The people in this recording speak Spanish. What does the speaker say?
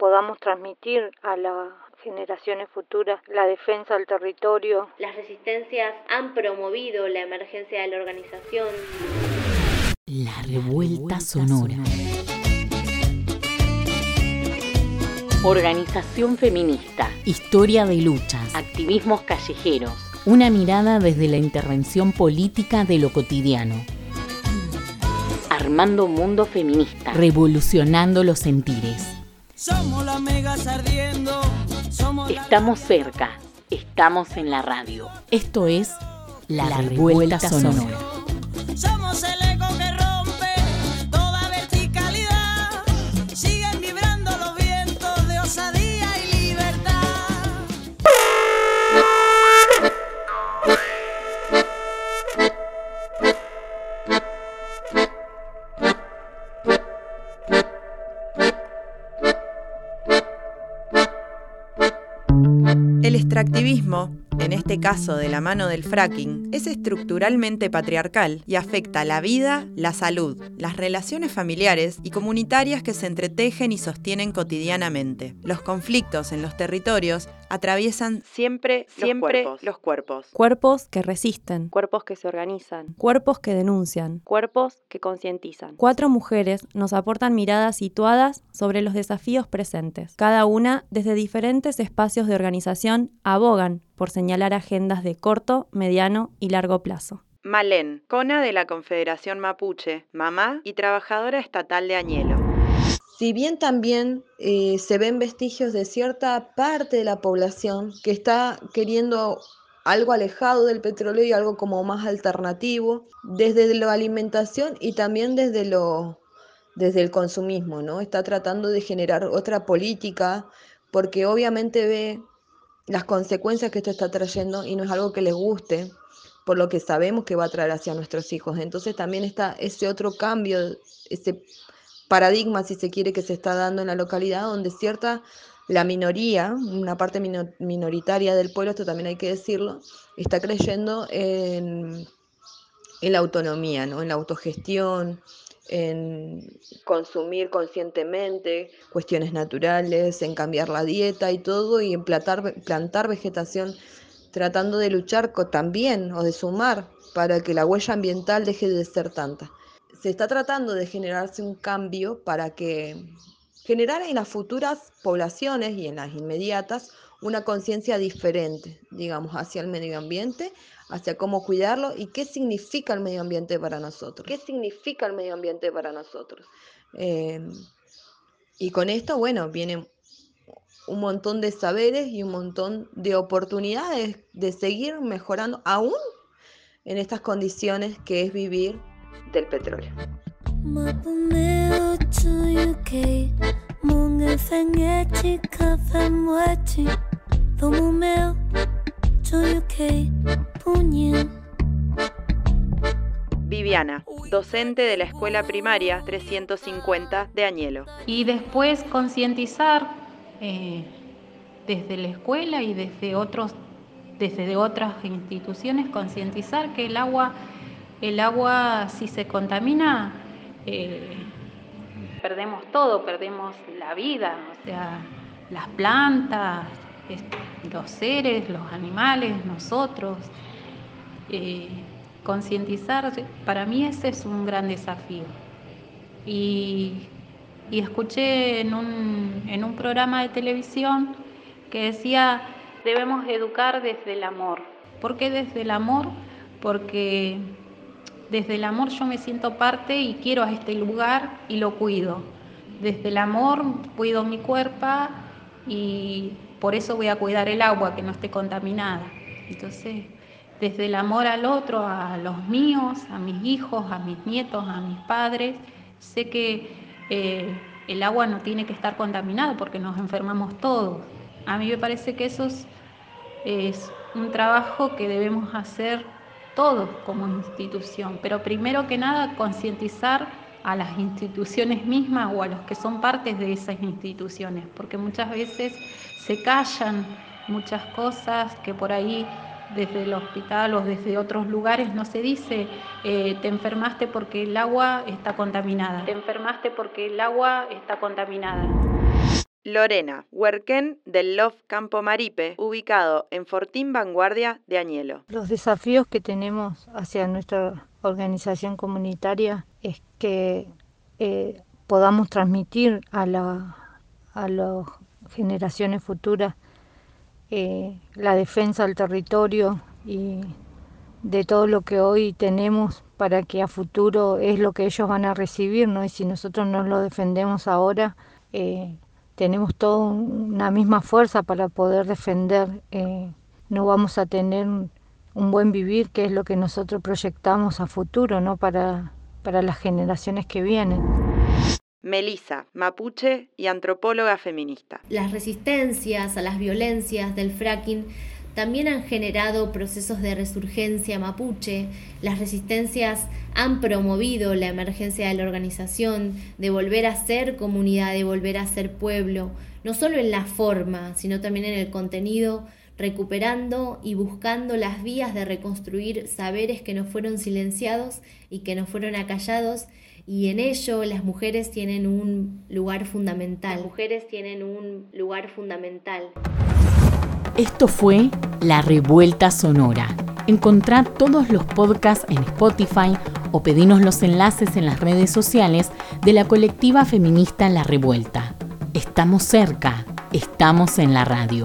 podamos transmitir a las generaciones futuras la defensa del territorio. Las resistencias han promovido la emergencia de la organización. La revuelta sonora. Organización feminista. Historia de luchas. Activismos callejeros. Una mirada desde la intervención política de lo cotidiano. Armando un mundo feminista. Revolucionando los sentires. Somos las megas ardiendo. Somos la- Estamos cerca. Estamos en la radio. Esto es La, revuelta, sonora. El extractivismo, en este caso de la mano del fracking, es estructuralmente patriarcal y afecta la vida, la salud, las relaciones familiares y comunitarias que se entretejen y sostienen cotidianamente. Los conflictos en los territorios atraviesan siempre, siempre cuerpos. los cuerpos. Cuerpos que resisten, Cuerpos que se organizan, cuerpos que denuncian. cuerpos que concientizan. Cuatro mujeres nos aportan miradas situadas sobre los desafíos presentes. Cada una, desde diferentes espacios de organización, abogan por señalar agendas de corto, mediano y largo plazo. Malén, Cona de la Confederación Mapuche, mamá y trabajadora estatal de Añelo. Si bien también eh, se ven vestigios de cierta parte de la población que está queriendo algo alejado del petróleo y algo como más alternativo, desde la alimentación y también desde lo desde el consumismo, ¿no? Está tratando de generar otra política porque obviamente ve las consecuencias que esto está trayendo y no es algo que les guste, por lo que sabemos que va a traer hacia nuestros hijos. Entonces también está ese otro cambio, ese paradigma, si se quiere, que se está dando en la localidad, donde cierta, la minoría, una parte mino- minoritaria del pueblo, esto también hay que decirlo, está creyendo en, en la autonomía, ¿no? en la autogestión, en consumir conscientemente cuestiones naturales, en cambiar la dieta y todo, y en plantar, plantar vegetación, tratando de luchar también o de sumar para que la huella ambiental deje de ser tanta. Se está tratando de generarse un cambio para que generar en las futuras poblaciones y en las inmediatas una conciencia diferente, digamos, hacia el medio ambiente, hacia cómo cuidarlo y qué significa el medio ambiente para nosotros. ¿Qué significa el medio ambiente para nosotros? Eh, y con esto, bueno, viene un montón de saberes y un montón de oportunidades de seguir mejorando aún en estas condiciones que es vivir del petróleo. Viviana, docente de la escuela primaria 350 de Añelo. y después concientizar eh, desde la escuela y desde otros desde otras instituciones concientizar que el agua el agua si se contamina eh, perdemos todo perdemos la vida o sea las plantas los seres los animales nosotros eh, concientizar para mí ese es un gran desafío y, escuché en un, en un programa de televisión que decía, debemos educar desde el amor. ¿Por qué desde el amor? Porque desde el amor yo me siento parte y quiero a este lugar y lo cuido. Desde el amor cuido mi cuerpo y por eso voy a cuidar el agua, que no esté contaminada. Entonces, desde el amor al otro, a los míos, a mis hijos, a mis nietos, a mis padres, sé que eh, el agua no tiene que estar contaminada porque nos enfermamos todos. A mí me parece que eso es, es un trabajo que debemos hacer todos como institución, pero primero que nada concientizar a las instituciones mismas o a los que son partes de esas instituciones, porque muchas veces se callan muchas cosas que por ahí desde el hospital o desde otros lugares no se dice eh, te enfermaste porque el agua está contaminada, te enfermaste porque el agua está contaminada. Lorena, Huerquén del Love Campo Maripe, ubicado en Fortín Vanguardia de Añelo. Los desafíos que tenemos hacia nuestra organización comunitaria es que eh, podamos transmitir a, la, a las generaciones futuras eh, la defensa del territorio y de todo lo que hoy tenemos para que a futuro es lo que ellos van a recibir, ¿no? Y si nosotros no lo defendemos ahora, eh, tenemos toda una misma fuerza para poder defender, eh, no vamos a tener un, buen vivir, que es lo que nosotros proyectamos a futuro, ¿no? Para, para las generaciones que vienen. Melissa, mapuche y antropóloga feminista. Las resistencias a las violencias del fracking también han generado procesos de resurgencia mapuche. Las resistencias han promovido la emergencia de la organización, de volver a ser comunidad, de volver a ser pueblo, no solo en la forma, sino también en el contenido, recuperando y buscando las vías de reconstruir saberes que no fueron silenciados y que no fueron acallados y en ello las mujeres tienen un lugar fundamental. Las mujeres tienen un lugar fundamental. Esto fue La Revuelta Sonora. Encontrá todos los podcasts en Spotify o pedinos los enlaces en las redes sociales de la colectiva feminista La Revuelta. Estamos cerca, estamos en la radio.